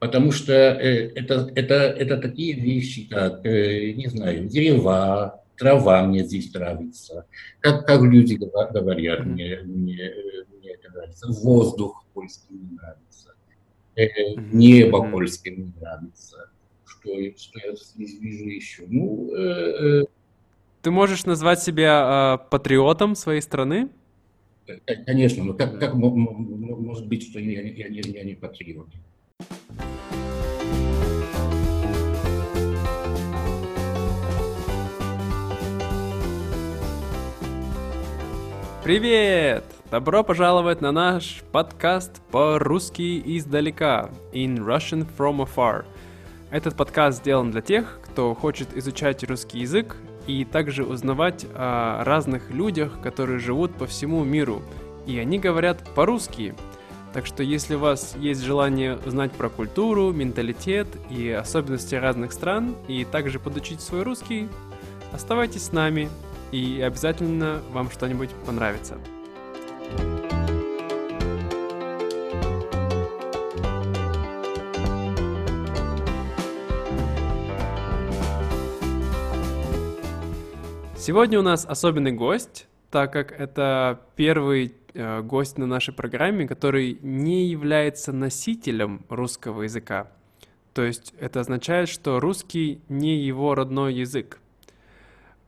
Потому что э, это, это, это такие вещи, как, э, не знаю, дерева, трава мне здесь нравится, как, как люди говорят, мне, мне, мне это нравится, воздух польский мне нравится, э, небо польское мне нравится, что, что я здесь вижу еще. Ну, э, Ты можешь назвать себя э, патриотом своей страны? Конечно, но как, как может быть, что я, я, я, я не патриот? Привет! Добро пожаловать на наш подкаст по-русски издалека In Russian from Afar. Этот подкаст сделан для тех, кто хочет изучать русский язык и также узнавать о разных людях, которые живут по всему миру. И они говорят по-русски. Так что если у вас есть желание узнать про культуру, менталитет и особенности разных стран, и также подучить свой русский, оставайтесь с нами, и обязательно вам что-нибудь понравится. Сегодня у нас особенный гость, так как это первый гость на нашей программе, который не является носителем русского языка. То есть это означает, что русский не его родной язык.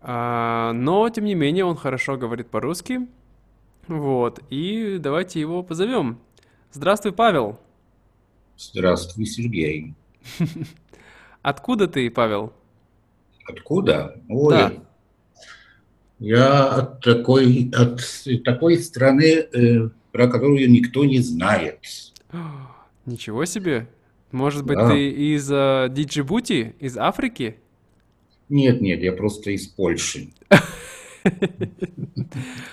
А, но, тем не менее, он хорошо говорит по-русски. Вот, и давайте его позовем. Здравствуй, Павел. Здравствуй, Сергей. Откуда ты, Павел? Откуда? Ой, да. Я от такой, от такой страны, э, про которую никто не знает. Ничего себе! Может быть, да. ты из э, Диджибути, из Африки? Нет, нет, я просто из Польши.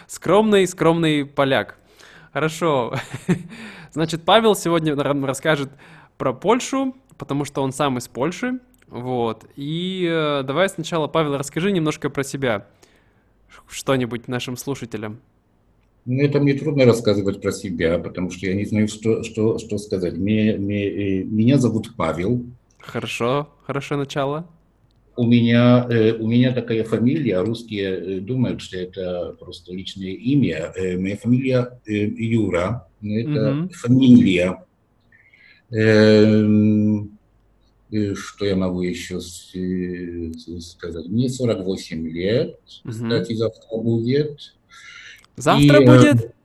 Скромный, скромный поляк. Хорошо. Значит, Павел сегодня расскажет про Польшу, потому что он сам из Польши. Вот. И э, давай сначала, Павел, расскажи немножко про себя. Что-нибудь нашим слушателям. Ну, это мне трудно рассказывать про себя, потому что я не знаю, что, что, что сказать. Мне, мне, э, меня зовут Павел. Хорошо, хорошее начало у меня, э, у меня такая фамилия, русские э, думают, что это просто личное имя. Моя фамилия Юра, это угу. фамилия. Что я могу еще сказать? Мне 48 лет, угу. кстати, завтра будет. Завтра И, будет?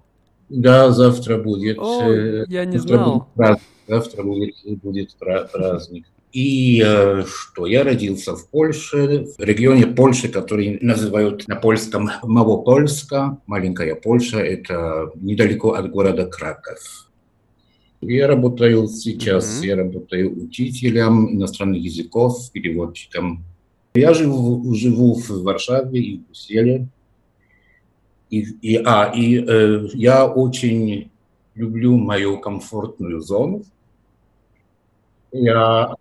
Да, завтра будет. О, я не завтра знал. Будет, завтра будет, будет праздник. И э, что я родился в Польше, в регионе Польши, который называют на польском Малопольска, маленькая Польша, это недалеко от города Краков. Я работаю сейчас, mm-hmm. я работаю учителем иностранных языков, переводчиком. Я живу, живу в Варшаве и в Брюсселе. И, и, а, и э, я очень люблю мою комфортную зону. Я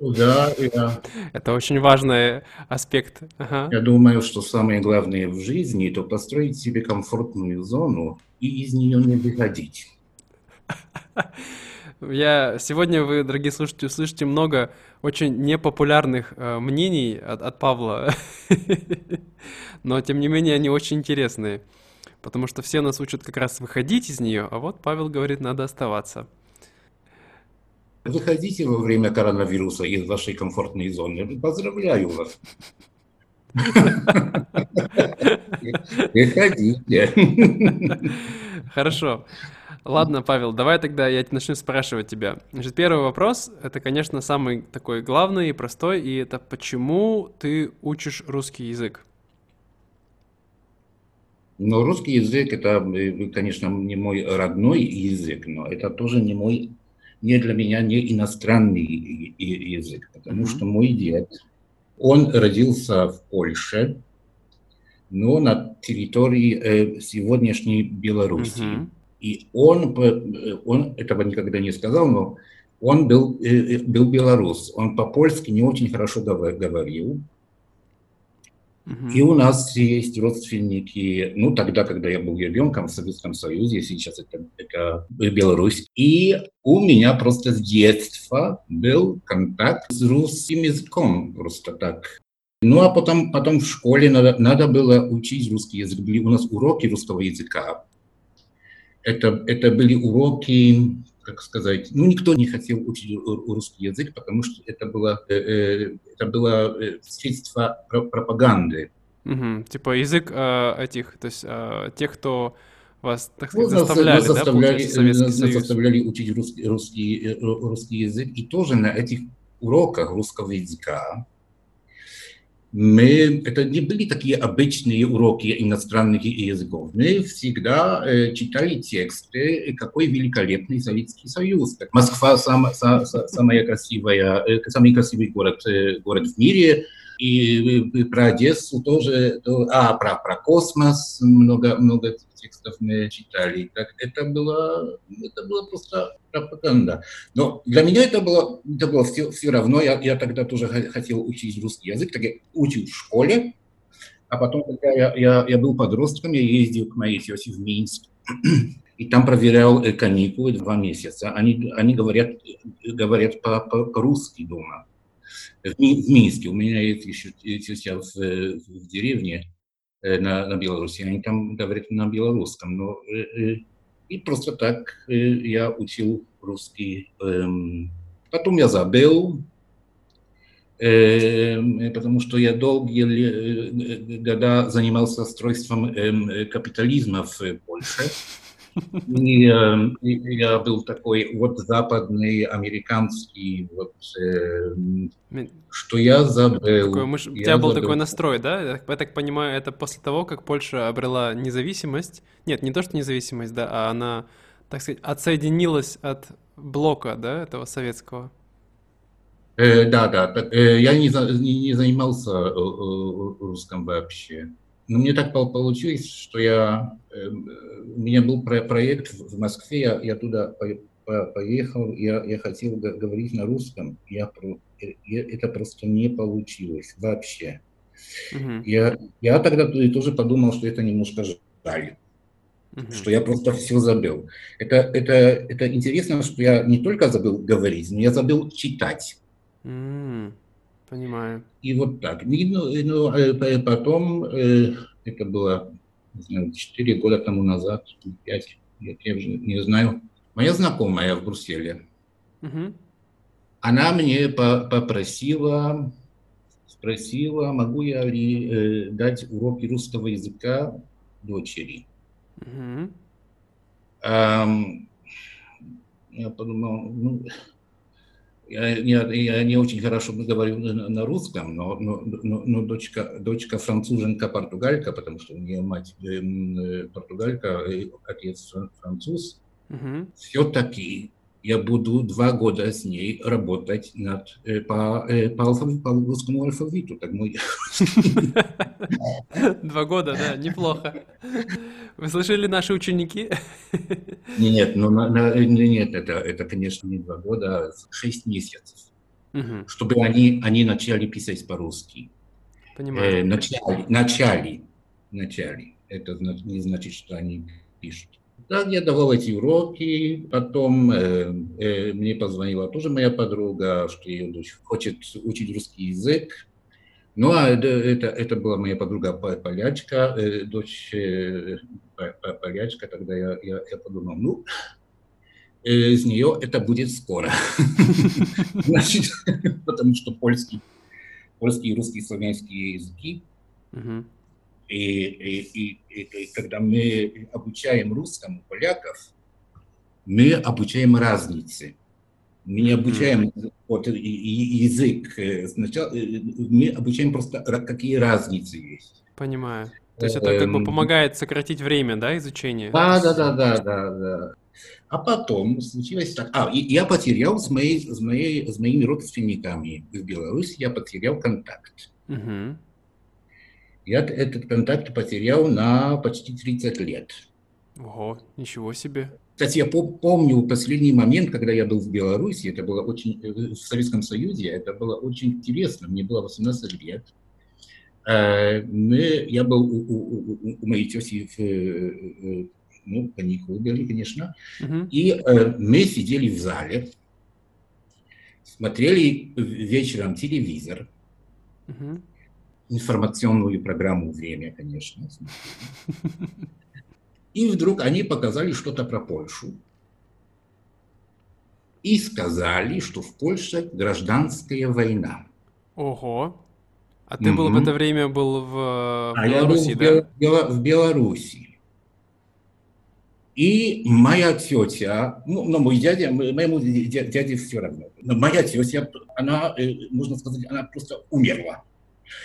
да, я... Это очень важный аспект. Ага. Я думаю, что самое главное в жизни – это построить себе комфортную зону и из нее не выходить. Я сегодня вы, дорогие слушатели, услышите много очень непопулярных э, мнений от, от Павла, но тем не менее они очень интересные, потому что все нас учат как раз выходить из нее, а вот Павел говорит, надо оставаться. Выходите во время коронавируса из вашей комфортной зоны. Поздравляю вас. Выходите. Хорошо. Ладно, Павел, давай тогда я начну спрашивать тебя. Значит, первый вопрос, это, конечно, самый такой главный и простой, и это почему ты учишь русский язык? Ну, русский язык, это, э, конечно, не мой родной язык, но это тоже не мой не для меня не иностранный язык, потому mm-hmm. что мой дед, он родился в Польше, но на территории э, сегодняшней Белоруссии. Mm-hmm. И он, э, он этого никогда не сказал, но он был, э, был белорус. Он по-польски не очень хорошо говорил. И у нас есть родственники, ну, тогда, когда я был ребенком в Советском Союзе, сейчас это, это Беларусь. И у меня просто с детства был контакт с русским языком, просто так. Ну, а потом, потом в школе надо, надо было учить русский язык. Были у нас уроки русского языка. Это, это были уроки как сказать, ну, никто не хотел учить русский язык, потому что это было, э, э, это было э, средство пропаганды. Угу. Типа язык э, этих, то есть э, тех, кто вас, так сказать, ну, заставляли, нас, да, заставляли, Советский нас Союз? заставляли учить русский, русский, русский язык, и тоже на этих уроках русского языка мы, это не были такие обычные уроки иностранных языков. Мы всегда э, читали тексты, какой великолепный Советский Союз. Москва сам, са, са, самая красивая, э, самый красивый город, э, город в мире. И, и про Одессу тоже, то, а про, про космос много, много текстов мы читали. Так это было, это было просто пропаганда. Но для меня это было, это было все, все равно. Я, я тогда тоже хотел учить русский язык, так я учил в школе. А потом, когда я, я, я был подростком, я ездил к моей тете в Минск. И там проверял э, каникулы два месяца. Они, они говорят, говорят по-русски дома. В Минске. У меня есть еще сейчас в, деревне Э, на, на Беларуси, они там говорят на белорусском, но э, э, и просто так я учил русский. Эм, потом я забыл, потому что я долгие года занимался устройством эм, капитализма в Польше. И, э, и я был такой вот западный, американский, вот, э, что я забыл. Такой, мы, у тебя был забыл. такой настрой, да? Я так понимаю, это после того, как Польша обрела независимость. Нет, не то, что независимость, да, а она, так сказать, отсоединилась от блока, да, этого советского. Э, да, да. Так, э, я не, не, не занимался э, э, русском вообще. Но мне так получилось, что я, эм, у меня был проект в Москве, я, я туда поехал, я, я хотел говорить на русском, я, я, это просто не получилось вообще. Uh-huh. Я, я тогда тоже подумал, что это немножко жаль. Uh-huh. Что я просто все забыл. Это, это, это интересно, что я не только забыл говорить, но я забыл читать. Uh-huh. Понимаю. И вот так. И, ну, ну, э, потом, э, это было, не знаю, 4 года тому назад, 5, я, я уже не знаю, моя знакомая в Брюсселе, угу. она мне попросила, спросила, могу я э, дать уроки русского языка дочери. Угу. Um, я подумал, ну, я, я, я не очень хорошо говорю на, русском, но, но, но, но дочка, дочка француженка-португалька, потому что у нее мать э, португалька, отец француз, угу. все-таки я буду два года с ней работать над, э, по, э, по, алфавиту, по русскому алфавиту. Так мой... Два года, да, неплохо. Вы слышали наши ученики? Нет, ну, на, на, нет, это, это, конечно, не два года, а шесть месяцев. Угу. Чтобы они, они начали писать по-русски. Понимаю. Э, начали, начали, начали. Это не значит, что они пишут. Да, я давал эти уроки, потом э, э, мне позвонила тоже моя подруга, что ее дочь хочет учить русский язык. Ну, а это, это, была моя подруга полячка, э, дочь э, полячка, тогда я, я, я подумал, ну, э, из нее это будет скоро. Значит, потому что польский, польский, русский, славянские языки и, и, и, и когда мы обучаем русскому поляков, мы обучаем разницы. Мы не обучаем вот, и, и язык. Э, сначала э, мы обучаем просто, какие разницы есть. Понимаю. То есть это как бы эм, помогает сократить время, да, изучения? Да, да, да, да, да, да. А потом случилось так. А, и я потерял с, моей, с, моей, с моими родственниками в Беларуси, я потерял контакт. Угу. Я этот контакт потерял на почти 30 лет. Ого, ничего себе. Кстати, я помню последний момент, когда я был в Беларуси, это было очень, э, в Советском Союзе, это было очень интересно, мне было 18 лет. Мы, я был у, у, у, у моей тети в ну, каникулы были, конечно, uh-huh. и мы сидели в зале, смотрели вечером телевизор, uh-huh. Информационную программу «Время», конечно. И вдруг они показали что-то про Польшу и сказали, что в Польше гражданская война. Ого. А ты mm-hmm. был в это время был в а Беларуси, я был да? в Беларуси. И моя тетя, ну, ну мой дядя, моему дяде все равно, но моя тетя, она, э, можно сказать, она просто умерла.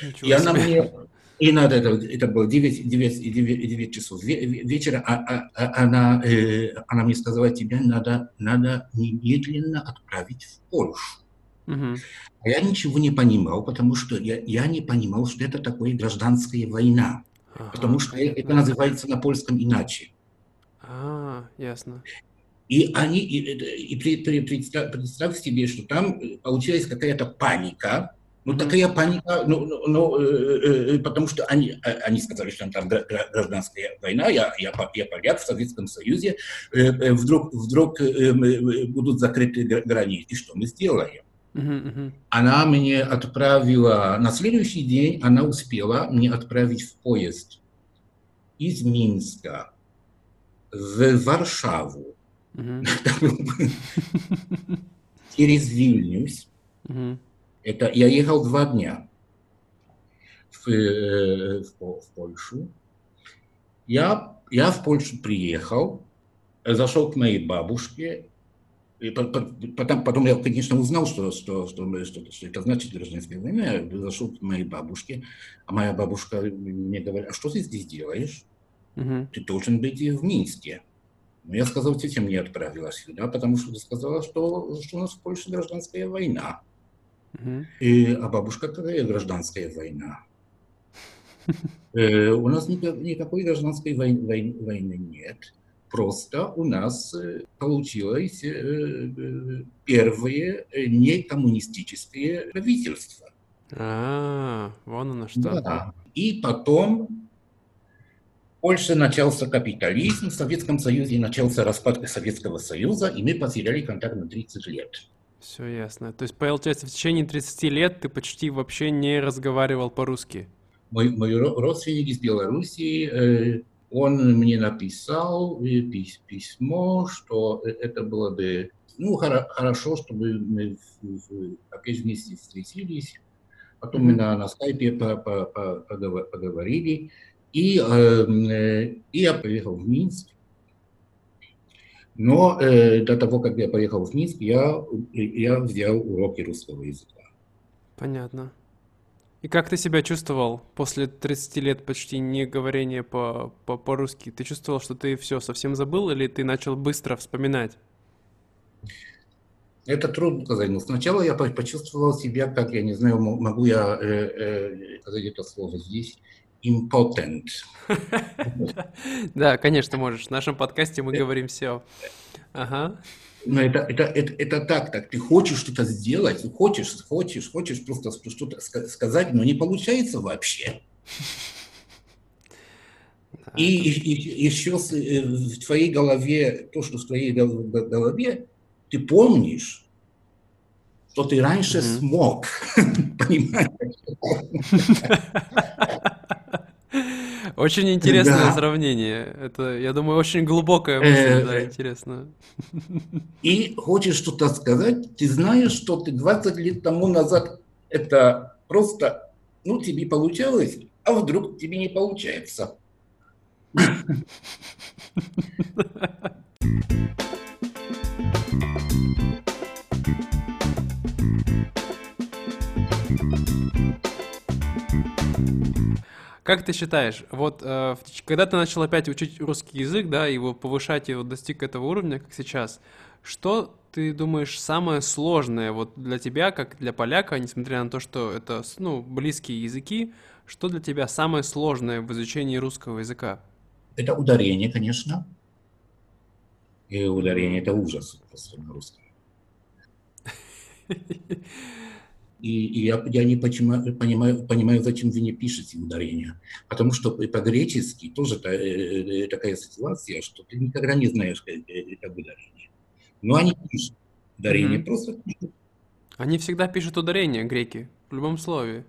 Ничего и себе. она мне, и надо, это, это было 9, 9, 9, 9 часов вечера, а, а, а, она, э, она мне сказала, тебе надо, надо немедленно отправить в Польшу. Угу. А я ничего не понимал, потому что я, я не понимал, что это такое гражданская война. Ага. Потому что это называется на польском иначе. А, ясно. И они, и, и при, представь, представь себе, что там получилась какая-то паника, ну, такая паника, ну, ну, ну э, э, потому что они, они сказали, что там гражданская война, я, я, я поляк в Советском Союзе, э, вдруг, вдруг э, будут закрыты границы. И что мы сделаем? Она мне отправила, на следующий день она успела мне отправить в поезд из Минска в Варшаву, через Вильнюс. Это я ехал два дня в, в, в Польшу. Я, я в Польшу приехал, зашел к моей бабушке, и потом, потом я, конечно, узнал, что, что, что, что, что это значит гражданская война. Я зашел к моей бабушке, а моя бабушка мне говорит, а что ты здесь делаешь? Угу. Ты должен быть в Минске. Но я сказал, тетя мне отправила сюда, потому что ты сказала, что, что у нас в Польше гражданская война. Угу. И, а бабушка, какая гражданская война? Э, у нас никакой гражданской войны нет. Просто у нас э, получилось э, первое некоммунистическое правительство. А, вон оно что. Да. И потом Польше начался капитализм, в Советском Союзе начался распад Советского Союза, и мы потеряли контакт на 30 лет. Все ясно. То есть, получается, в течение 30 лет ты почти вообще не разговаривал по-русски? Мой, мой родственник из Белоруссии, э, он мне написал э, письмо, что это было бы ну, хорошо, чтобы мы опять вместе встретились. Потом mm-hmm. мы на, на скайпе поговорили. И, э, и я поехал в Минск. Но э, до того, как я поехал в Минск, я, я взял уроки русского языка. Понятно. И как ты себя чувствовал после 30 лет почти не говорения по, по, по-русски? Ты чувствовал, что ты все совсем забыл, или ты начал быстро вспоминать? Это трудно сказать. Но сначала я почувствовал себя, как, я не знаю, могу я э, э, сказать это слово здесь, impotent. Да, конечно, можешь. В нашем подкасте мы говорим все. Ага. Но это, это, это, это так, так. Ты хочешь что-то сделать, хочешь, хочешь, хочешь просто что-то сказать, но не получается вообще. И, и, еще э, в твоей голове, то, что в твоей голове, ты помнишь, что ты раньше mm-hmm. смог, понимаешь? Очень интересное да. сравнение. Это, я думаю, очень глубокая мысль, э, да, интересно. И хочешь что-то сказать, ты знаешь, что ты 20 лет тому назад это просто, ну, тебе получалось, а вдруг тебе не получается. Как ты считаешь, вот э, когда ты начал опять учить русский язык, да, его повышать, и вот достиг этого уровня, как сейчас, что ты думаешь самое сложное вот для тебя, как для поляка, несмотря на то, что это, ну, близкие языки, что для тебя самое сложное в изучении русского языка? Это ударение, конечно. И ударение – это ужас просто на русском. И, и я, я не понимаю, понимаю, понимаю, зачем вы не пишете ударение. Потому что по-гречески тоже та, э, такая ситуация, что ты никогда не знаешь, как это ударение. Но они пишут ударение, mm-hmm. просто пишут. Они всегда пишут ударение, греки, в любом слове.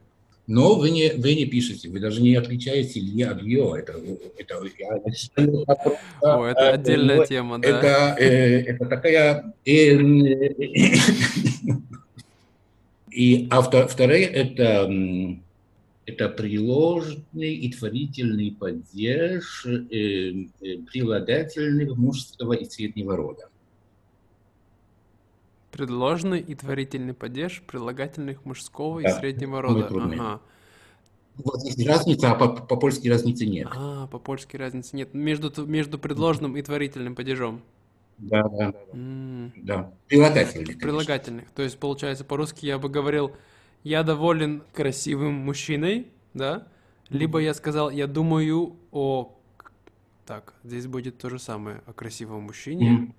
Но вы не, вы не пишете, вы даже не отличаете ли от ее. Это, это, я это, О, это отдельная это, тема, да. Это, э, это такая... Э, и, а второе, это, это приложный и творительный падеж э, э, прилагательных мужского и среднего рода. Предложный и творительный падеж прилагательных мужского да, и среднего рода. Ага. Вот здесь разница, а по-польски по разницы нет. А, по-польски разницы нет. Между, между предложным и творительным падежом. Да, да, да. Прилагательных. Прилагательных. То есть, получается, по-русски я бы говорил, я доволен красивым мужчиной, да? Либо я сказал, я думаю о... Так, здесь будет то же самое, о красивом мужчине.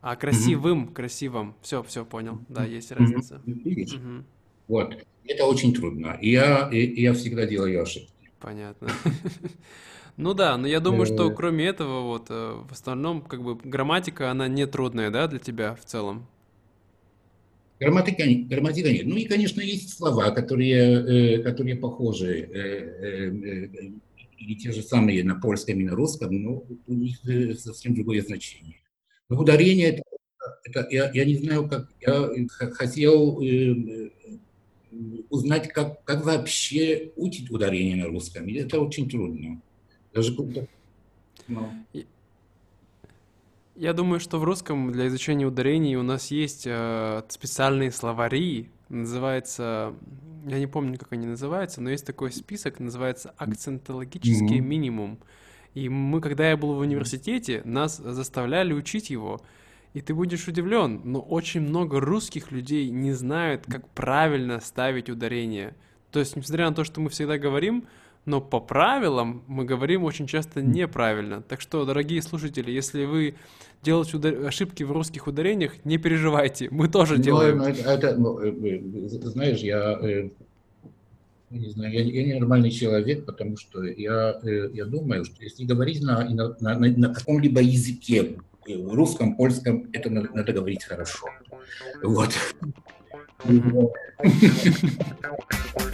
А красивым, mm-hmm. красивым. Все, все понял. Да, есть разница. Видишь? Mm-hmm. Вот. Это очень трудно. И я, и, я всегда делаю ошибки. Понятно. Ну да, но я думаю, что э. кроме этого, вот э, в основном, как бы грамматика, она не трудная, да, для тебя в целом? Грамматика, грамматика нет. Ну и, конечно, есть слова, которые, э, которые похожи, и те же самые на польском и на русском, но у них совсем другое значение. Но ударение это, это я, я не знаю, как я хотел узнать, как, как вообще учить ударение на русском. И это очень трудно. Даже ну. Я думаю, что в русском для изучения ударений у нас есть э, специальные словари, называется, я не помню, как они называются, но есть такой список, называется акцентологический mm-hmm. минимум. И мы, когда я был в университете, нас заставляли учить его. И ты будешь удивлен, но очень много русских людей не знают, как правильно ставить ударение. То есть, несмотря на то, что мы всегда говорим, но по правилам мы говорим очень часто неправильно. Так что, дорогие слушатели, если вы делаете удар... ошибки в русских ударениях, не переживайте, мы тоже но, ну, делаем. Это, это, ну, э, э, знаешь, я э, не знаю, я, я не нормальный человек, потому что я, я думаю, что если говорить на, на, на, на каком-либо языке, в русском, польском, это надо, надо говорить хорошо. Вот.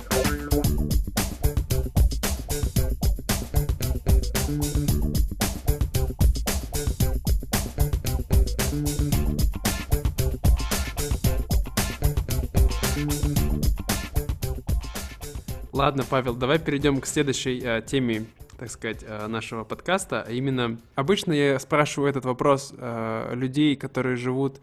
Ладно, Павел, давай перейдем к следующей э, теме, так сказать, э, нашего подкаста. А именно, обычно я спрашиваю этот вопрос э, людей, которые живут,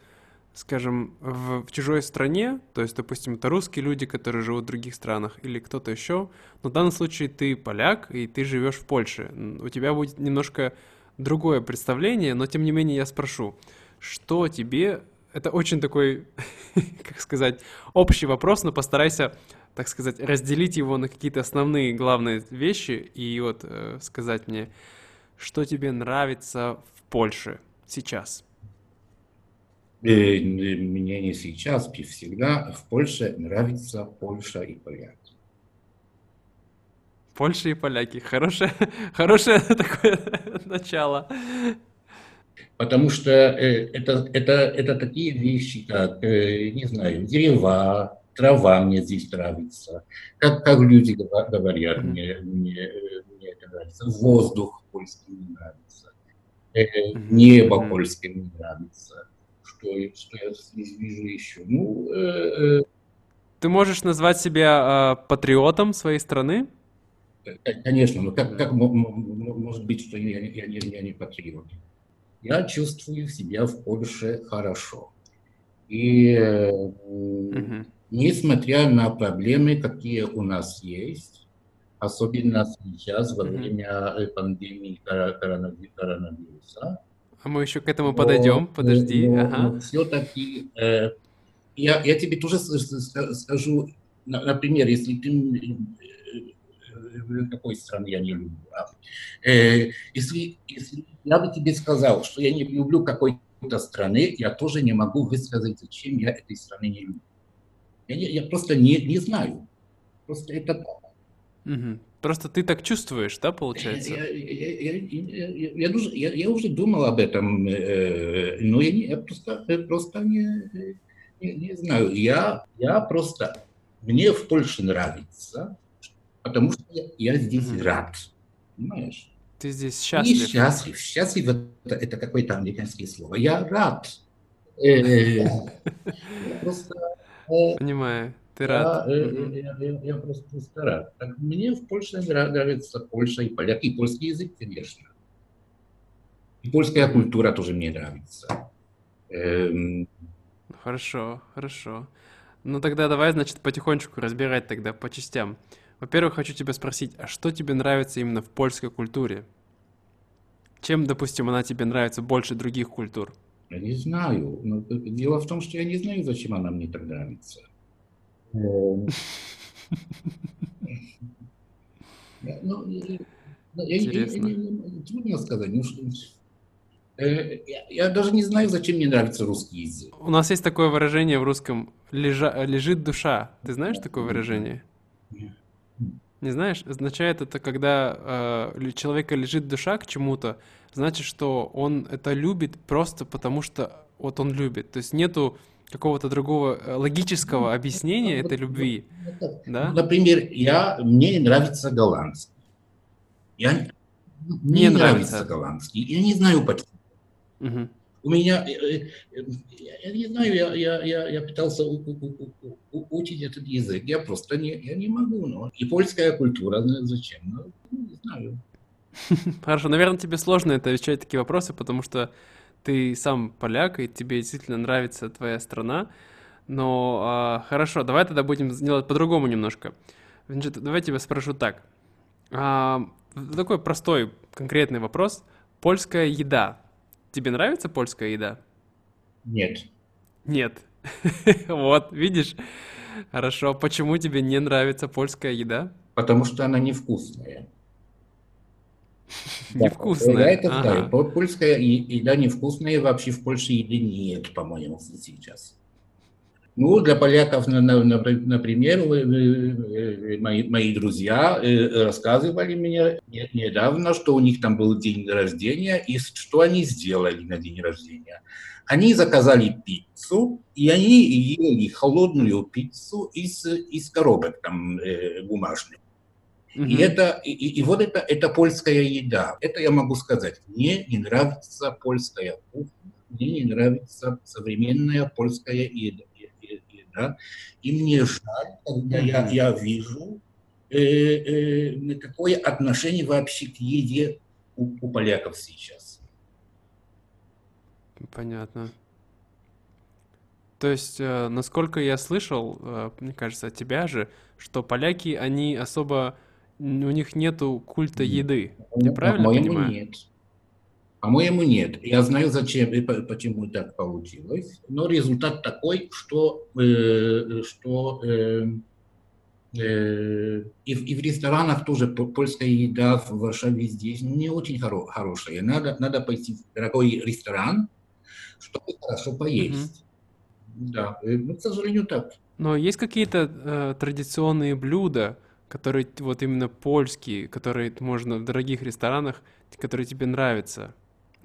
скажем, в, в чужой стране, то есть, допустим, это русские люди, которые живут в других странах, или кто-то еще. Но в данном случае ты поляк, и ты живешь в Польше. У тебя будет немножко другое представление, но тем не менее я спрошу, что тебе это очень такой, как сказать, общий вопрос, но постарайся так сказать, разделить его на какие-то основные главные вещи и вот э, сказать мне, что тебе нравится в Польше сейчас? Э, мне не сейчас, и всегда в Польше нравится Польша и поляки. Польша и поляки. Хорошее, хорошее такое начало. Потому что э, это, это, это такие вещи, как, э, не знаю, дерева, трава мне здесь нравится, как, как люди говорят, мне, мне, мне это нравится, воздух польский мне нравится, э, небо польское мне нравится, что, что я здесь вижу еще. Ну, э, э, Ты можешь назвать себя э, патриотом своей страны? Конечно, но как, как может быть, что я, я, я, я не патриот? Я чувствую себя в Польше хорошо. И угу несмотря на проблемы, какие у нас есть, особенно сейчас во время mm-hmm. пандемии коронавируса. А мы еще к этому подойдем, но, подожди. Но, ага. но все-таки э, я, я тебе тоже скажу, например, если ты э, какой страны я не люблю. Э, если, если я бы тебе сказал, что я не люблю какой-то страны, я тоже не могу высказать, зачем я этой страны не люблю. Я, я просто не, не знаю. Просто это так. Угу. Просто ты так чувствуешь, да, получается? Я, я, я, я, я, уже, я, уже думал об этом, э, но я, не, я просто, просто не, не, не знаю. Я, я просто... Мне в Польше нравится, потому что я, я здесь mm рад. Понимаешь? Ты здесь счастлив. Не счастлив. Счастлив это, это какое-то американское слово. Я рад. Э, просто... Э, Понимаю. Ты рад? Я, mm-hmm. я, я, я просто, просто рад. Так, мне в Польше нравится Польша и поляки, и польский язык, конечно. И польская культура тоже мне нравится. Эм... Хорошо, хорошо. Ну тогда давай, значит, потихонечку разбирать тогда по частям. Во-первых, хочу тебя спросить, а что тебе нравится именно в польской культуре? Чем, допустим, она тебе нравится больше других культур? Я не знаю. Но дело в том, что я не знаю, зачем она мне так нравится. Ну, трудно сказать. Ну, э, я, даже не знаю, зачем мне нравится русский язык. У нас есть такое выражение в русском «лежит душа». Ты знаешь такое выражение? Не знаешь? Означает это, когда э, человека лежит душа к чему-то, значит, что он это любит просто потому, что вот он любит. То есть нету какого-то другого э, логического объяснения этой любви. Да? Например, я, мне нравится голландский. Я, мне не нравится. нравится голландский. Я не знаю почему. Угу. У меня, э, э, я не знаю, я, я, я, я пытался у, у, у, учить этот язык, я просто не, я не могу. Но. И польская культура, зачем? Ну, не знаю. Хорошо, наверное, тебе сложно это отвечать такие вопросы, потому что ты сам поляк, и тебе действительно нравится твоя страна. Но а, хорошо, давай тогда будем делать по-другому немножко. Значит, давай тебя спрошу так. А, такой простой, конкретный вопрос. Польская еда. Тебе нравится польская еда? Нет. Нет. вот, видишь? Хорошо. Почему тебе не нравится польская еда? Потому что она невкусная. Невкусная. Да, это ага. да. Польская еда невкусная, вообще в Польше еды нет, по-моему, сейчас. Ну, для поляков, например, мои, мои друзья э, рассказывали мне недавно, что у них там был день рождения, и что они сделали на день рождения. Они заказали пиццу, и они ели холодную пиццу из, из коробок там э, бумажных. И это и, и вот это это польская еда. Это я могу сказать. Мне не нравится польская кухня, мне не нравится современная польская еда. Еда. И мне жаль, когда я, я вижу э, э, какое отношение вообще к еде у, у поляков сейчас. Понятно. То есть, э, насколько я слышал, э, мне кажется, от тебя же, что поляки, они особо у них нету культа еды. Я правильно По-моему, понимаю? нет. По-моему, нет. Я знаю, зачем и почему так получилось. Но результат такой, что, э, что э, э, и, в, и в ресторанах тоже польская еда в Варшаве здесь не очень хоро, хорошая. Надо, надо пойти в дорогой ресторан, чтобы хорошо поесть. Mm-hmm. Да, ну, к сожалению, так. Но есть какие-то э, традиционные блюда, которые вот именно польские, которые можно в дорогих ресторанах, которые тебе нравятся?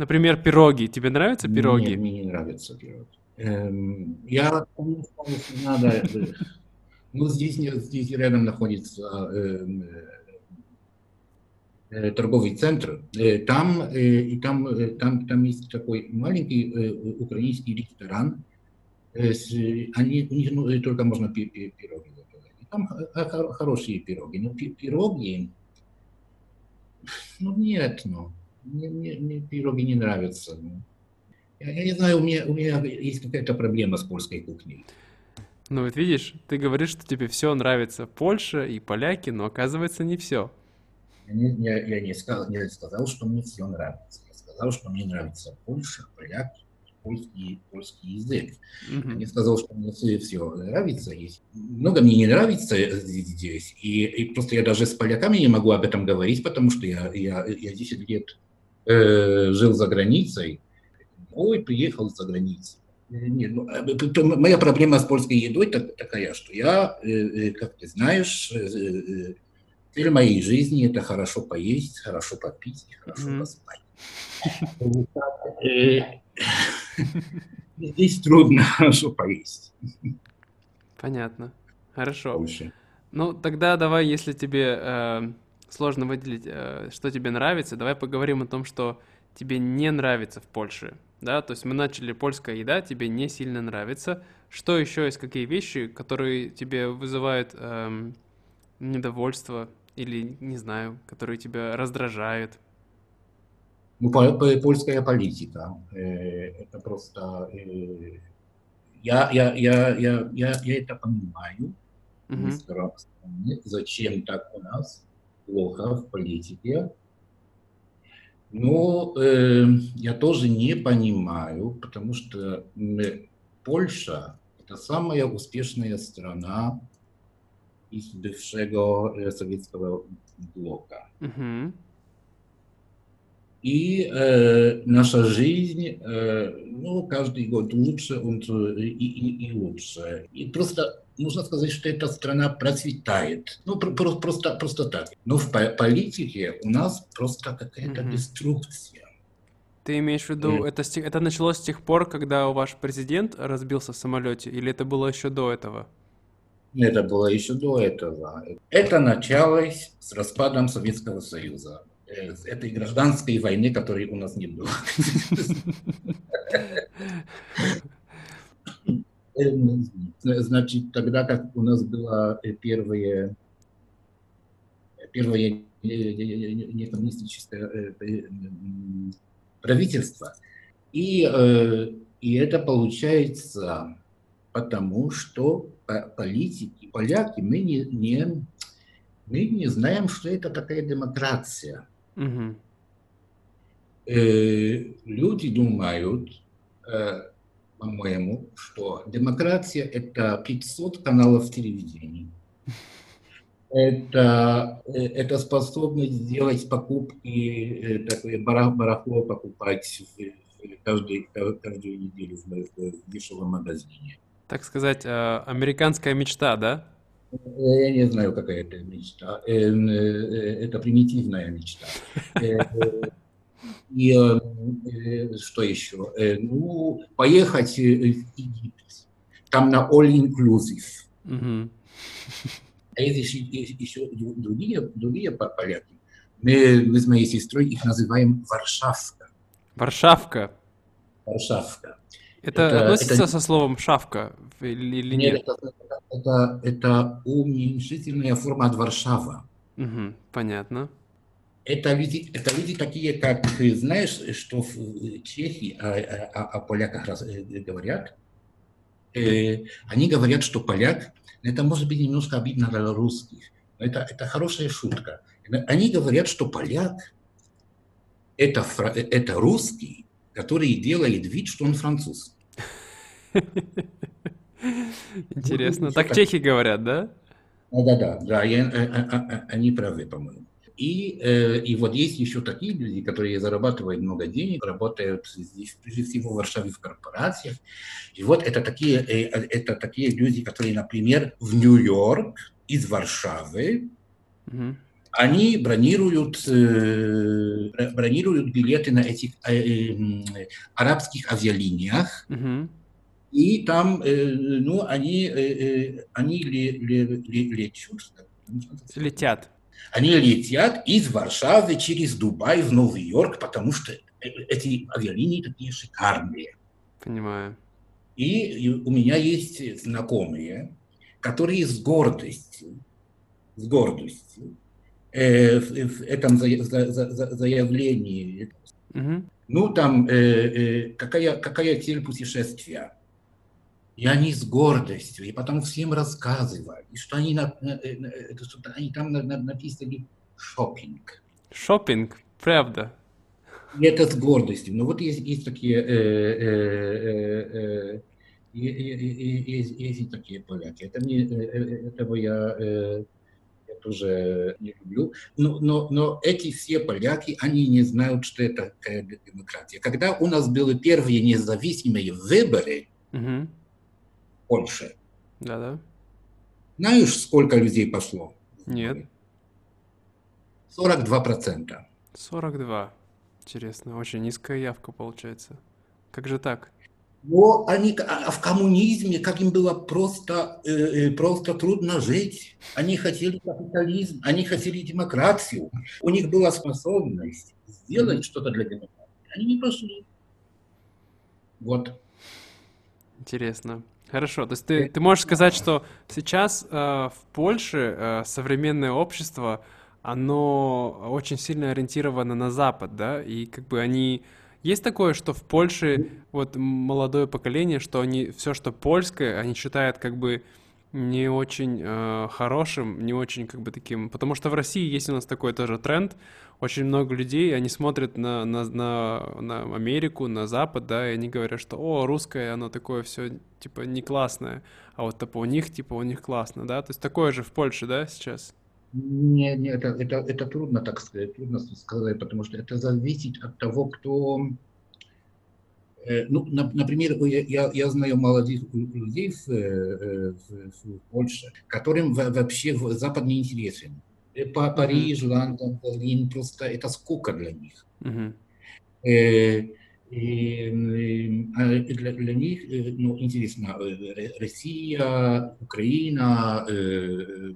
Например, пироги. Тебе нравятся пироги? Нет, мне не нравятся пироги. Эм, я помню, что надо... Э, ну, здесь, здесь рядом находится эм, э, торговый центр. Э, там, и там, там, там есть такой маленький украинский ресторан. Они, у них ну, только можно пироги там хорошие пироги. Но пироги, ну нет, ну, мне, мне, мне пироги не нравятся. Ну. Я, я не знаю, у меня, у меня есть какая-то проблема с польской кухней. Ну вот видишь, ты говоришь, что тебе все нравится, Польша и поляки, но оказывается не все. Я не, я, я не, сказал, не сказал, что мне все нравится. Я сказал, что мне нравится Польша, поляки, польский, польский язык. Mm-hmm. Я сказал, что мне все, все нравится. Есть. Много мне не нравится здесь. И, и просто я даже с поляками не могу об этом говорить, потому что я, я, я 10 лет э, жил за границей. Ой, приехал за границей. Нет, ну, моя проблема с польской едой такая, что я, как ты знаешь, цель моей жизни – это хорошо поесть, хорошо попить и хорошо mm-hmm. поспать. Здесь трудно хорошо поесть. Понятно. Хорошо. Больше. Ну, тогда давай, если тебе э, сложно выделить, э, что тебе нравится, давай поговорим о том, что тебе не нравится в Польше. Да, то есть мы начали польская еда, тебе не сильно нравится. Что еще есть, какие вещи, которые тебе вызывают эм, недовольство или, не знаю, которые тебя раздражают? Ну, польская политика. Э, это просто... Э, я, я, я, я, я, я это понимаю. Mm-hmm. Зачем так у нас плохо в политике? Но э, я тоже не понимаю, потому что Польша – это самая успешная страна из бывшего советского блока. Mm-hmm. И э, наша жизнь, э, ну, каждый год лучше и, и, и лучше. И просто нужно сказать, что эта страна процветает. Ну, просто, просто, просто так. Но в политике у нас просто какая-то mm-hmm. деструкция. Ты имеешь в виду, mm. это, это началось с тех пор, когда ваш президент разбился в самолете, или это было еще до этого? Это было еще до этого. Это началось с распадом Советского Союза. Э, этой гражданской войны, которой у нас не было. Значит, тогда как у нас было первое, первое некоммунистическое правительство, и, и это получается потому, что политики, поляки, мы не, не, мы не знаем, что это такая демократия. Угу. Люди думают, э, по-моему, что демократия – это 500 каналов телевидения. Это, э, это способность сделать покупки, такое барахло покупать каждый, каждую неделю в дешевом магазине. Так сказать, американская мечта, да? Я не знаю, какая это мечта. Э, э, это примитивная мечта. Э, и что еще? Ну, поехать в Египет. Там на all inclusive. А есть еще другие, другие поляки. Мы, мы с моей сестрой их называем Варшавка. Варшавка? Варшавка. Это, это относится это... со словом шавка или, или нет? Нет, это, это, это уменьшительная форма от Варшава. Угу, понятно. Это люди, это люди такие, как, знаешь, что в Чехии о, о, о поляках раз, э, говорят? Э, они говорят, что поляк, это может быть немножко обидно для русских, но это, это хорошая шутка. Они говорят, что поляк это, это русский, который делает вид, что он француз. Интересно. Так чехи говорят, да? Да-да-да, да, э, э, э, они правы, по-моему. И, и вот есть еще такие люди, которые зарабатывают много денег, работают здесь, прежде всего в Варшаве в корпорациях. И вот это такие, это такие люди, которые, например, в Нью-Йорк из Варшавы, угу они бронируют, бронируют билеты на этих арабских авиалиниях, угу. и там, ну, они, они летят. Летят. Они летят из Варшавы через Дубай в Новый Йорк, потому что эти авиалинии такие шикарные. Понимаю. И у меня есть знакомые, которые с гордостью, с гордостью э, в, в этом за, за, за, заявлении. Угу. Ну, там, э, э, какая, какая цель путешествия? И они с гордостью, и потом всем рассказывали, что они, э, что они там на, на, написали шопинг. Шопинг, правда. И это с гордостью. Ну вот есть, есть такие, э, э, э, э, есть, есть такие поляки. Это мне, этого я э, тоже не люблю. Но, но, но эти все поляки, они не знают, что это демократия. Когда у нас были первые независимые выборы Угу. Польше. Да-да. Знаешь, сколько людей пошло? Нет. 42%. 42. Интересно, очень низкая явка получается. Как же так? Но они а, а в коммунизме, как им было просто, э, э, просто трудно жить. Они хотели капитализм, они хотели демократию. У них была способность сделать mm-hmm. что-то для демократии. Они не пошли. Вот. Интересно. Хорошо, то есть ты, ты можешь сказать, что сейчас э, в Польше э, современное общество, оно очень сильно ориентировано на Запад, да, и как бы они есть такое, что в Польше вот молодое поколение, что они все, что польское, они считают как бы не очень э, хорошим, не очень как бы таким, потому что в России есть у нас такой тоже тренд, очень много людей, они смотрят на, на, на, на Америку, на Запад, да, и они говорят, что, о, русское, оно такое все, типа, не классное, а вот типа у них, типа, у них классно, да, то есть такое же в Польше, да, сейчас? Не, не это, это, это трудно так сказать, трудно сказать, потому что это зависит от того, кто... Э, ну, на, например, я, я знаю молодых людей в, э, в, в Польше, которым вообще Запад не интересен. Э, Париж, Лондон, Берлин, просто это скука для них. Mm-hmm. И для, для них ну, интересно Россия, Украина,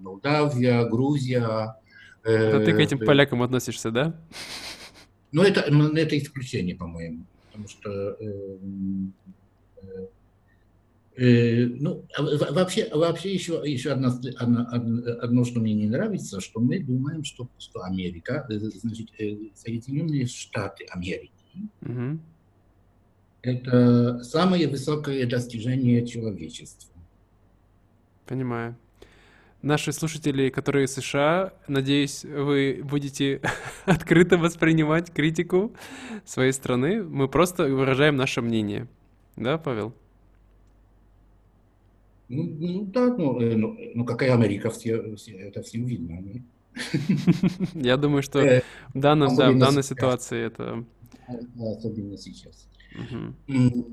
Молдавия, Грузия. А ты к этим полякам относишься, да? Ну, это, это исключение, по-моему. Потому что ну, вообще, вообще еще, еще одно, одно, одно, что мне не нравится, что мы думаем, что, что Америка, значит, Соединенные Штаты Америки, угу это самое высокое достижение человечества. Понимаю. Наши слушатели, которые в США, надеюсь, вы будете открыто воспринимать критику своей страны. Мы просто выражаем наше мнение. Да, Павел? Ну, ну да, ну, э, ну, ну какая Америка, все, все, это всем видно. Я думаю, что э, в, данном, да, в данной ситуации это... Особенно сейчас. Угу.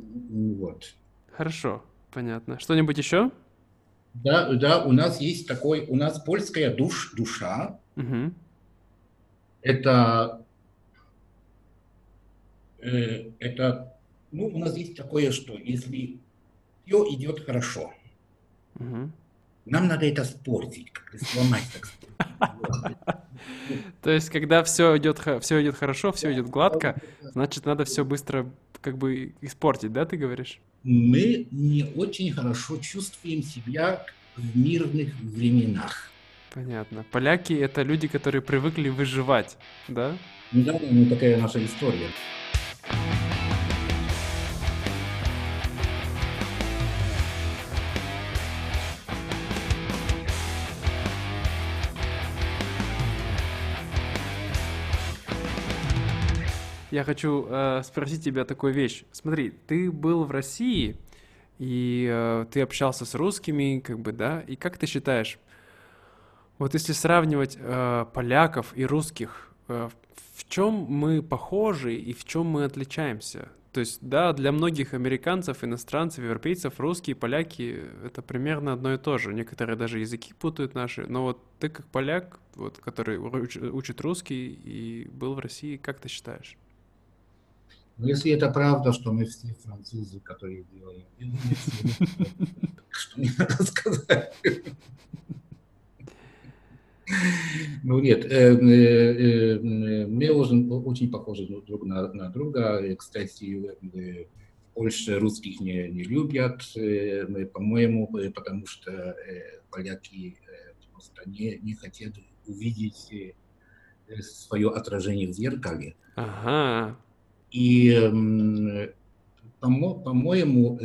Вот. Хорошо, понятно. Что-нибудь еще? Да, да, у нас есть такой, у нас польская душ, душа. Угу. Это, э, это, ну, у нас есть такое, что если все идет хорошо, угу. нам надо это спортить, как-то сломать, так сказать. То есть, когда все идет, все идет хорошо, все идет гладко, значит, надо все быстро как бы испортить, да, ты говоришь? Мы не очень хорошо чувствуем себя в мирных временах. Понятно. Поляки — это люди, которые привыкли выживать, да? Да, ну такая наша история. Я хочу э, спросить тебя такую вещь. Смотри, ты был в России, и э, ты общался с русскими, как бы, да? И как ты считаешь, вот если сравнивать э, поляков и русских, э, в чем мы похожи и в чем мы отличаемся? То есть, да, для многих американцев, иностранцев, европейцев, русские, поляки — это примерно одно и то же. Некоторые даже языки путают наши. Но вот ты как поляк, вот, который учит русский и был в России, как ты считаешь? Но если это правда, что мы все французы, которые делаем, что мне надо сказать? Ну нет, э, э, э, мы очень, похожи друг на, друга. Кстати, Польше русских не, не любят, по-моему, потому что поляки просто не, не хотят увидеть свое отражение в зеркале. Ага. И, по-моему,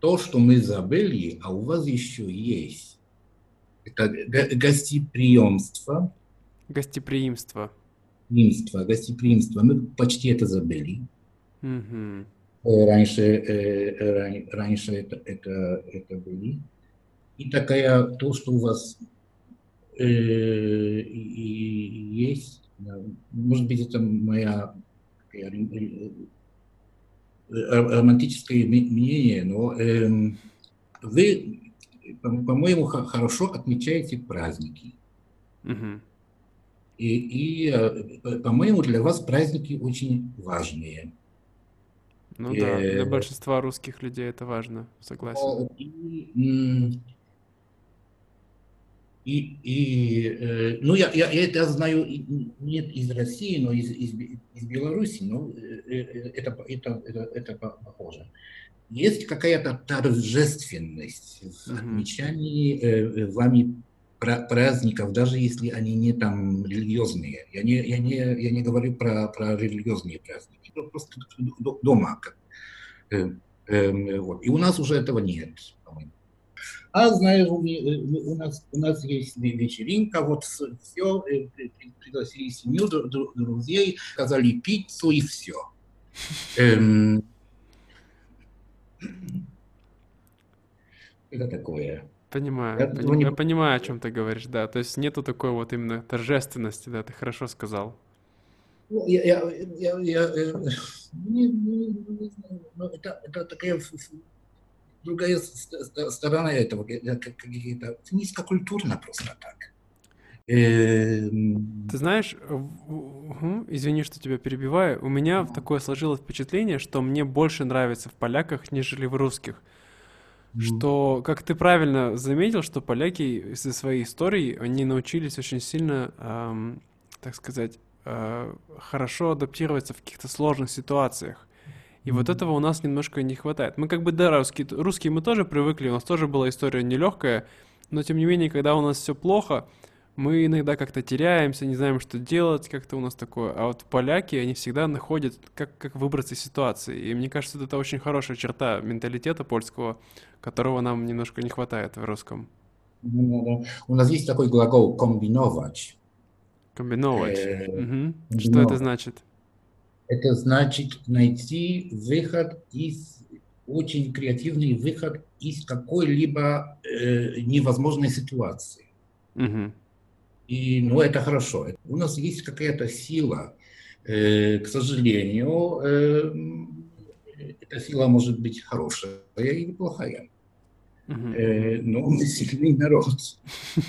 то, что мы забыли, а у вас еще есть, это гостеприимство. Гостеприимство. Гостеприимство, гостеприимство. Мы почти это забыли. Угу. Раньше, раньше это, это, это были. И такая, то, что у вас э, есть, может быть, это моя романтическое мнение, но э, вы, по-моему, хорошо отмечаете праздники. Угу. И, и по-моему, для вас праздники очень важные. Ну да, для большинства русских людей это важно, согласен. И, и, и э, ну, я, я, я это знаю нет из России, но из, из, из Беларуси, но э, э, это, это, это, это похоже. Есть какая-то торжественность в отмечании э, вами праздников, даже если они не там религиозные. Я не, я не, я не говорю про, про религиозные праздники, просто дома. Как, э, э, вот. И у нас уже этого нет. А знаешь, у, у, нас, у нас есть вечеринка, вот все, э, пригласили семью, друзей, сказали пиццу и все. Эм, это такое. Понимаю, я, поним, не... я понимаю, о чем ты говоришь, да. То есть нету такой вот именно торжественности, да, ты хорошо сказал. Ну, я, я, я, я, э, не, не, не это, это такая другая сторона этого, какие-то низкокультурно просто так. Эм, Ты знаешь, извини, что тебя перебиваю, у меня такое сложилось впечатление, что мне больше нравится в поляках, нежели в русских. Что, как ты правильно заметил, что поляки из-за своей истории, они научились очень сильно, эм, так сказать, э, хорошо адаптироваться в каких-то сложных ситуациях. И вот этого у нас немножко не хватает. Мы как бы, да, русские, русские мы тоже привыкли, у нас тоже была история нелегкая, но тем не менее, когда у нас все плохо, мы иногда как-то теряемся, не знаем, что делать, как-то у нас такое. А вот поляки, они всегда находят, как, как выбраться из ситуации. И мне кажется, это очень хорошая черта менталитета польского, которого нам немножко не хватает в русском. У нас есть такой глагол «комбиновать». Комбиновать. Э, угу. Что это значит? Это значит найти выход из очень креативный выход из какой-либо э, невозможной ситуации. Угу. И, ну, это хорошо. У нас есть какая-то сила. Э, к сожалению, э, эта сила может быть хорошая или плохая. Угу. Э, но мы сильный народ.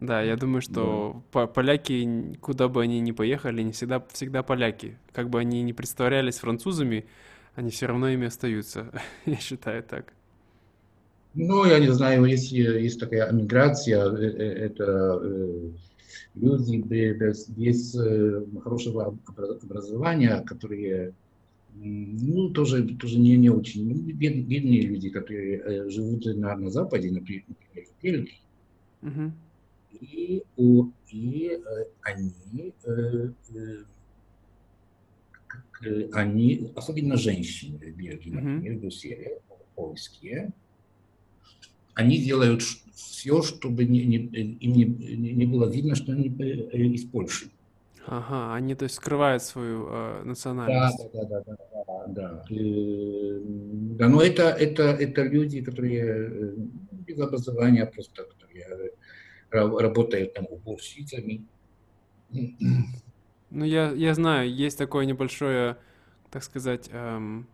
Да, я думаю, что да. поляки, куда бы они ни поехали, не всегда, всегда поляки. Как бы они ни представлялись французами, они все равно ими остаются. я считаю так. Ну, я не знаю, если есть такая миграция, э, э, это э, люди без, без хорошего образования, которые ну, тоже, тоже не, не очень, ну, бед, бедные люди, которые живут на, на Западе, например, в Бельгии. Uh-huh и, у, и э, они, э, э, они, особенно женщины в Бельгии, например, в Брюсселе, польские, они делают все, чтобы не, не, им не, не было видно, что они из Польши. Ага, они то есть скрывают свою э, национальность. Да, да, да, да, да, да. И, да, но это, это, это люди, которые без образования просто, которые работают там уборщицами. Ну, я, я знаю, есть такое небольшое, так сказать, эм,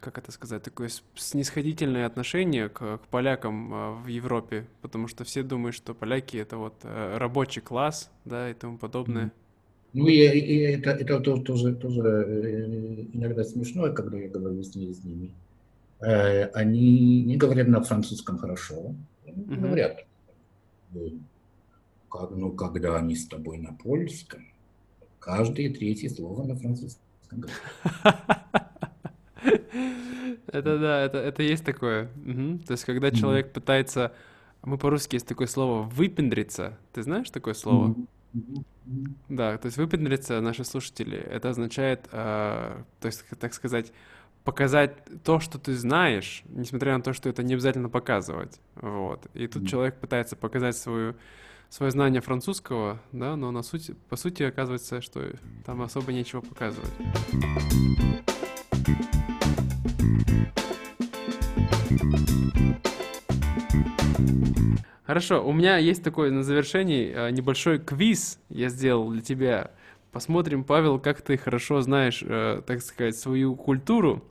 как это сказать, такое снисходительное отношение к, к полякам э, в Европе, потому что все думают, что поляки это вот э, рабочий класс, да, и тому подобное. Ну и, и это, это тоже, тоже э, иногда смешно, когда я говорю с ними. С ними. Э, они не говорят на французском хорошо, mm-hmm. говорят ну, когда они с тобой на польском, каждое третье слово на французском. Это да, это, это есть такое. Угу. То есть, когда человек пытается... Мы по-русски есть такое слово «выпендриться». Ты знаешь такое слово? Да, то есть выпендриться, наши слушатели, это означает, э, то есть, так сказать, показать то, что ты знаешь, несмотря на то, что это не обязательно показывать. Вот. И тут mm-hmm. человек пытается показать свою, свое знание французского, да, но на сути, по сути оказывается, что там особо нечего показывать. Хорошо, у меня есть такой на завершении э, небольшой квиз я сделал для тебя Посмотрим, Павел, как ты хорошо знаешь, э, так сказать, свою культуру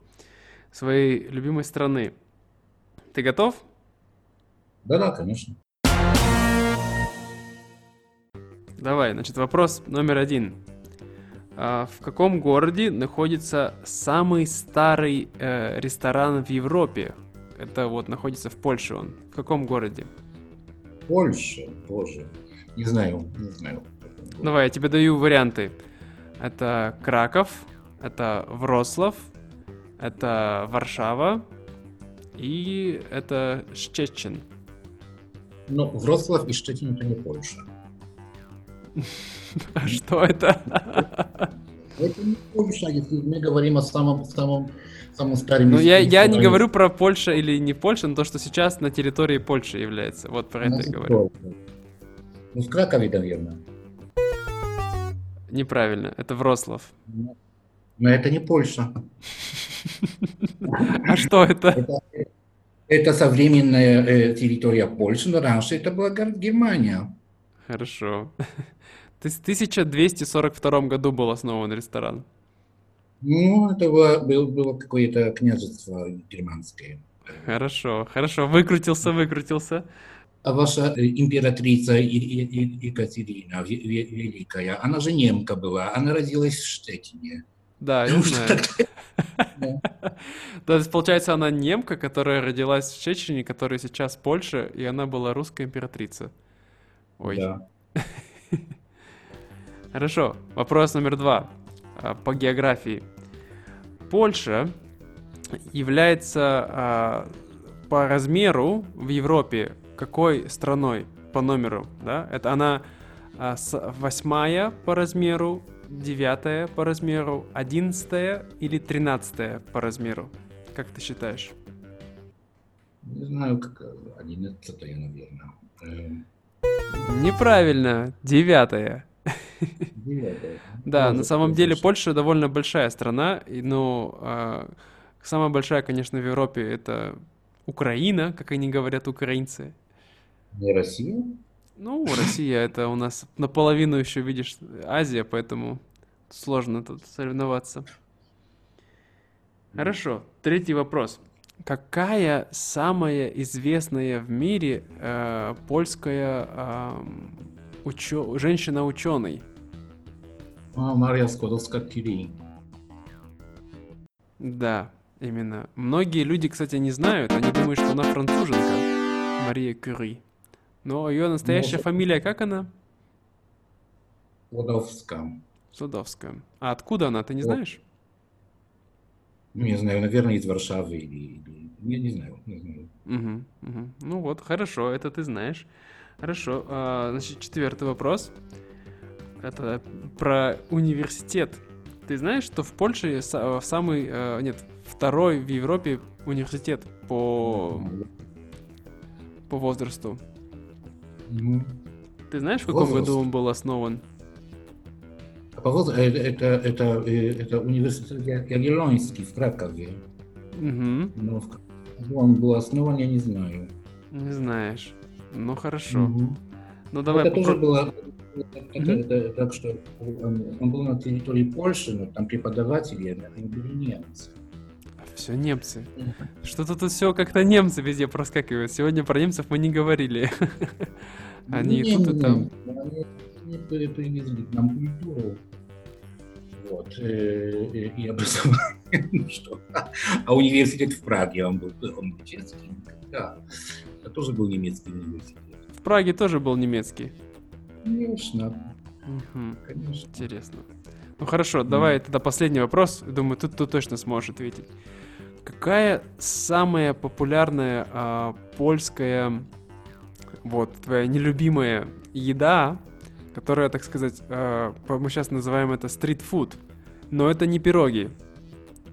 своей любимой страны. Ты готов? Да-да, конечно. Давай, значит, вопрос номер один. А в каком городе находится самый старый э, ресторан в Европе? Это вот находится в Польше он. В каком городе? Польша, боже. Не знаю, не знаю. Давай, я тебе даю варианты. Это Краков, это Врослав, это Варшава и это Щечен. Ну, Вроцлав и Szczecin это не Польша. А что это? Это не Польша, если мы говорим о самом, самом, самом старом... Ну, я, я не говорю про Польша или не Польша, но то, что сейчас на территории Польши является. Вот про это я говорю. Ну, в Кракове, наверное. Неправильно, это Врослав. Но это не Польша. А что это? Это, современная э, территория Польши, но раньше это была Германия. Хорошо. В 1242 году был основан ресторан. Ну, это было, было, было какое-то княжество германское. Хорошо, хорошо, выкрутился, выкрутился. А ваша э, императрица Екатерина Великая, она же немка была, она родилась в Штетине. Да, я знаю. То есть, получается, она немка, которая родилась в Чечне, которая сейчас Польша, и она была русская императрица. Ой. Хорошо. Вопрос номер два. А, по географии. Польша является а, по размеру в Европе какой страной по номеру, да? Это она а, восьмая по размеру, девятая по размеру, одиннадцатая или тринадцатая по размеру? Как ты считаешь? Не знаю, как одиннадцатая, наверное. Эм. Неправильно, девятая. Да, на самом деле Польша довольно большая страна, но а, самая большая, конечно, в Европе это Украина, как они говорят украинцы. Не Россия? Ну, Россия это у нас наполовину еще, видишь, Азия, поэтому сложно тут соревноваться. Хорошо, третий вопрос. Какая самая известная в мире э, польская э, учё... женщина-ученый? А, Мария Складовская-Кюри. Да, именно. Многие люди, кстати, не знают, они думают, что она француженка, Мария Кюри. Но ее настоящая Может... фамилия как она? Сладовская. Сладовская. А откуда она, ты не знаешь? Ну, не знаю, наверное, из Варшавы или... или... Я не знаю, не знаю. Угу, угу. Ну вот, хорошо, это ты знаешь. Хорошо, а, значит, четвертый вопрос. Это про университет. Ты знаешь, что в Польше самый, а, нет, второй в Европе университет по, по возрасту? Ты знаешь, в каком Возраст? году он был основан? По возрасту, это, это, это, это университет Ягеллонский в Кракове. Угу. Но в он был основан, я не знаю. Не знаешь. Ну хорошо. Угу. Ну давай. Это попро... тоже было. Это, mm это, так что он, он был на территории Польши, но там преподаватели они были немцы. Все немцы. Что-то тут все как-то немцы везде проскакивают. Сегодня про немцев мы не говорили. Они не, тут и там. Они привезли к нам культуру. Вот. Э, э, и образование. Ну что? А университет в Праге, он был, он был чешский? Да. Это тоже был немецкий университет. В Праге тоже был немецкий? Конечно. Угу. Конечно. Интересно. Ну хорошо, mm. давай тогда последний вопрос. Думаю, тут ты точно сможешь ответить. Какая самая популярная а, польская, вот, твоя нелюбимая еда, которая, так сказать, а, мы сейчас называем это стрит-фуд, но это не пироги.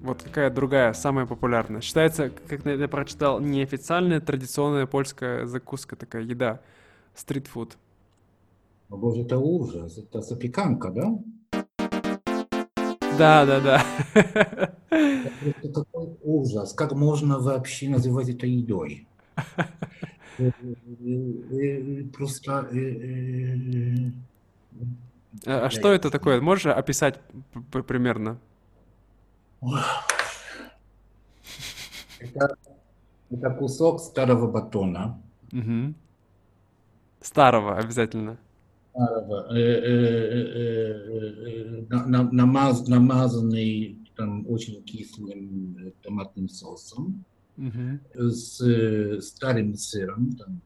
Вот какая другая, самая популярная. Считается, как я прочитал, неофициальная традиционная польская закуска, такая еда. Стрит-фуд. О боже, это ужас. Это запеканка, да? Да, да, да. Это какой ужас. Как можно вообще называть это едой? Просто А, а что это такое? Можешь описать примерно? Это, это кусок старого батона. Угу. Старого обязательно. Старого. Э, э, э, намаз, намазанный там, очень кислым томатным соусом. Угу. С старым сыром. Там,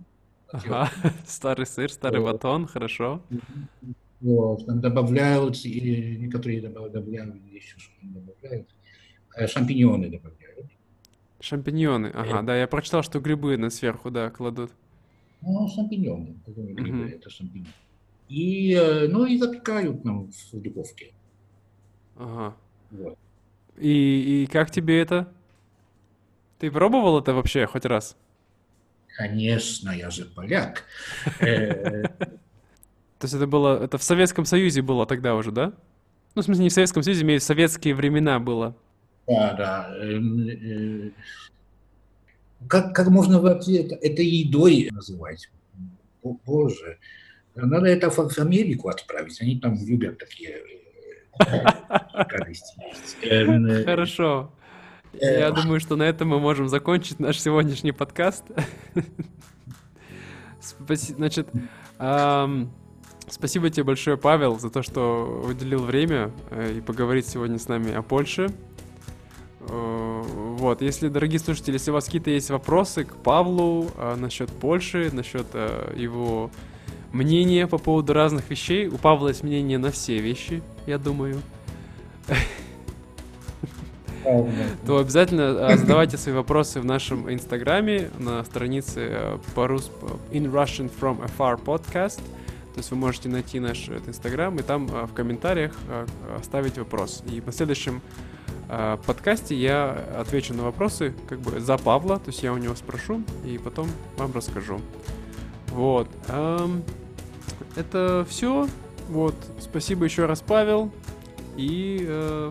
ага. Старый сыр, старый вот. батон, хорошо. Вот, там добавляют, и некоторые добавляют еще что добавляют. Шампиньоны добавляют. Шампиньоны, ага, да, я прочитал, что грибы на сверху, да, кладут. Ну, шампиньоны, грибы, uh-huh. это шампиньоны. И, э, ну, и запекают нам в духовке. Ага. Вот. И, и как тебе это? Ты пробовал это вообще хоть раз? Конечно, я же поляк. Э, То есть это было, это в Советском Союзе было тогда уже, да? Ну, в смысле, не в Советском Союзе, имею в советские времена было. Да, да. Эм, э, как, как можно вообще это, это едой называть? Боже, надо это в Америку отправить, они там любят такие эм, Хорошо. Я думаю, что на этом мы можем закончить наш сегодняшний подкаст. Значит, спасибо тебе большое, Павел, за то, что уделил время э, и поговорить сегодня с нами о Польше. Э, вот, если, дорогие слушатели, если у вас какие-то есть вопросы к Павлу э, насчет Польши, насчет его мнения по поводу разных вещей, у Павла есть мнение на все вещи, я думаю то обязательно а, задавайте свои вопросы в нашем инстаграме на странице э, по-русски In Russian From Afar Podcast. То есть вы можете найти наш инстаграм и там в комментариях оставить вопрос. И в следующем подкасте я отвечу на вопросы как бы за Павла, то есть я у него спрошу и потом вам расскажу. Вот. Это все. Вот. Спасибо еще раз, Павел. И э,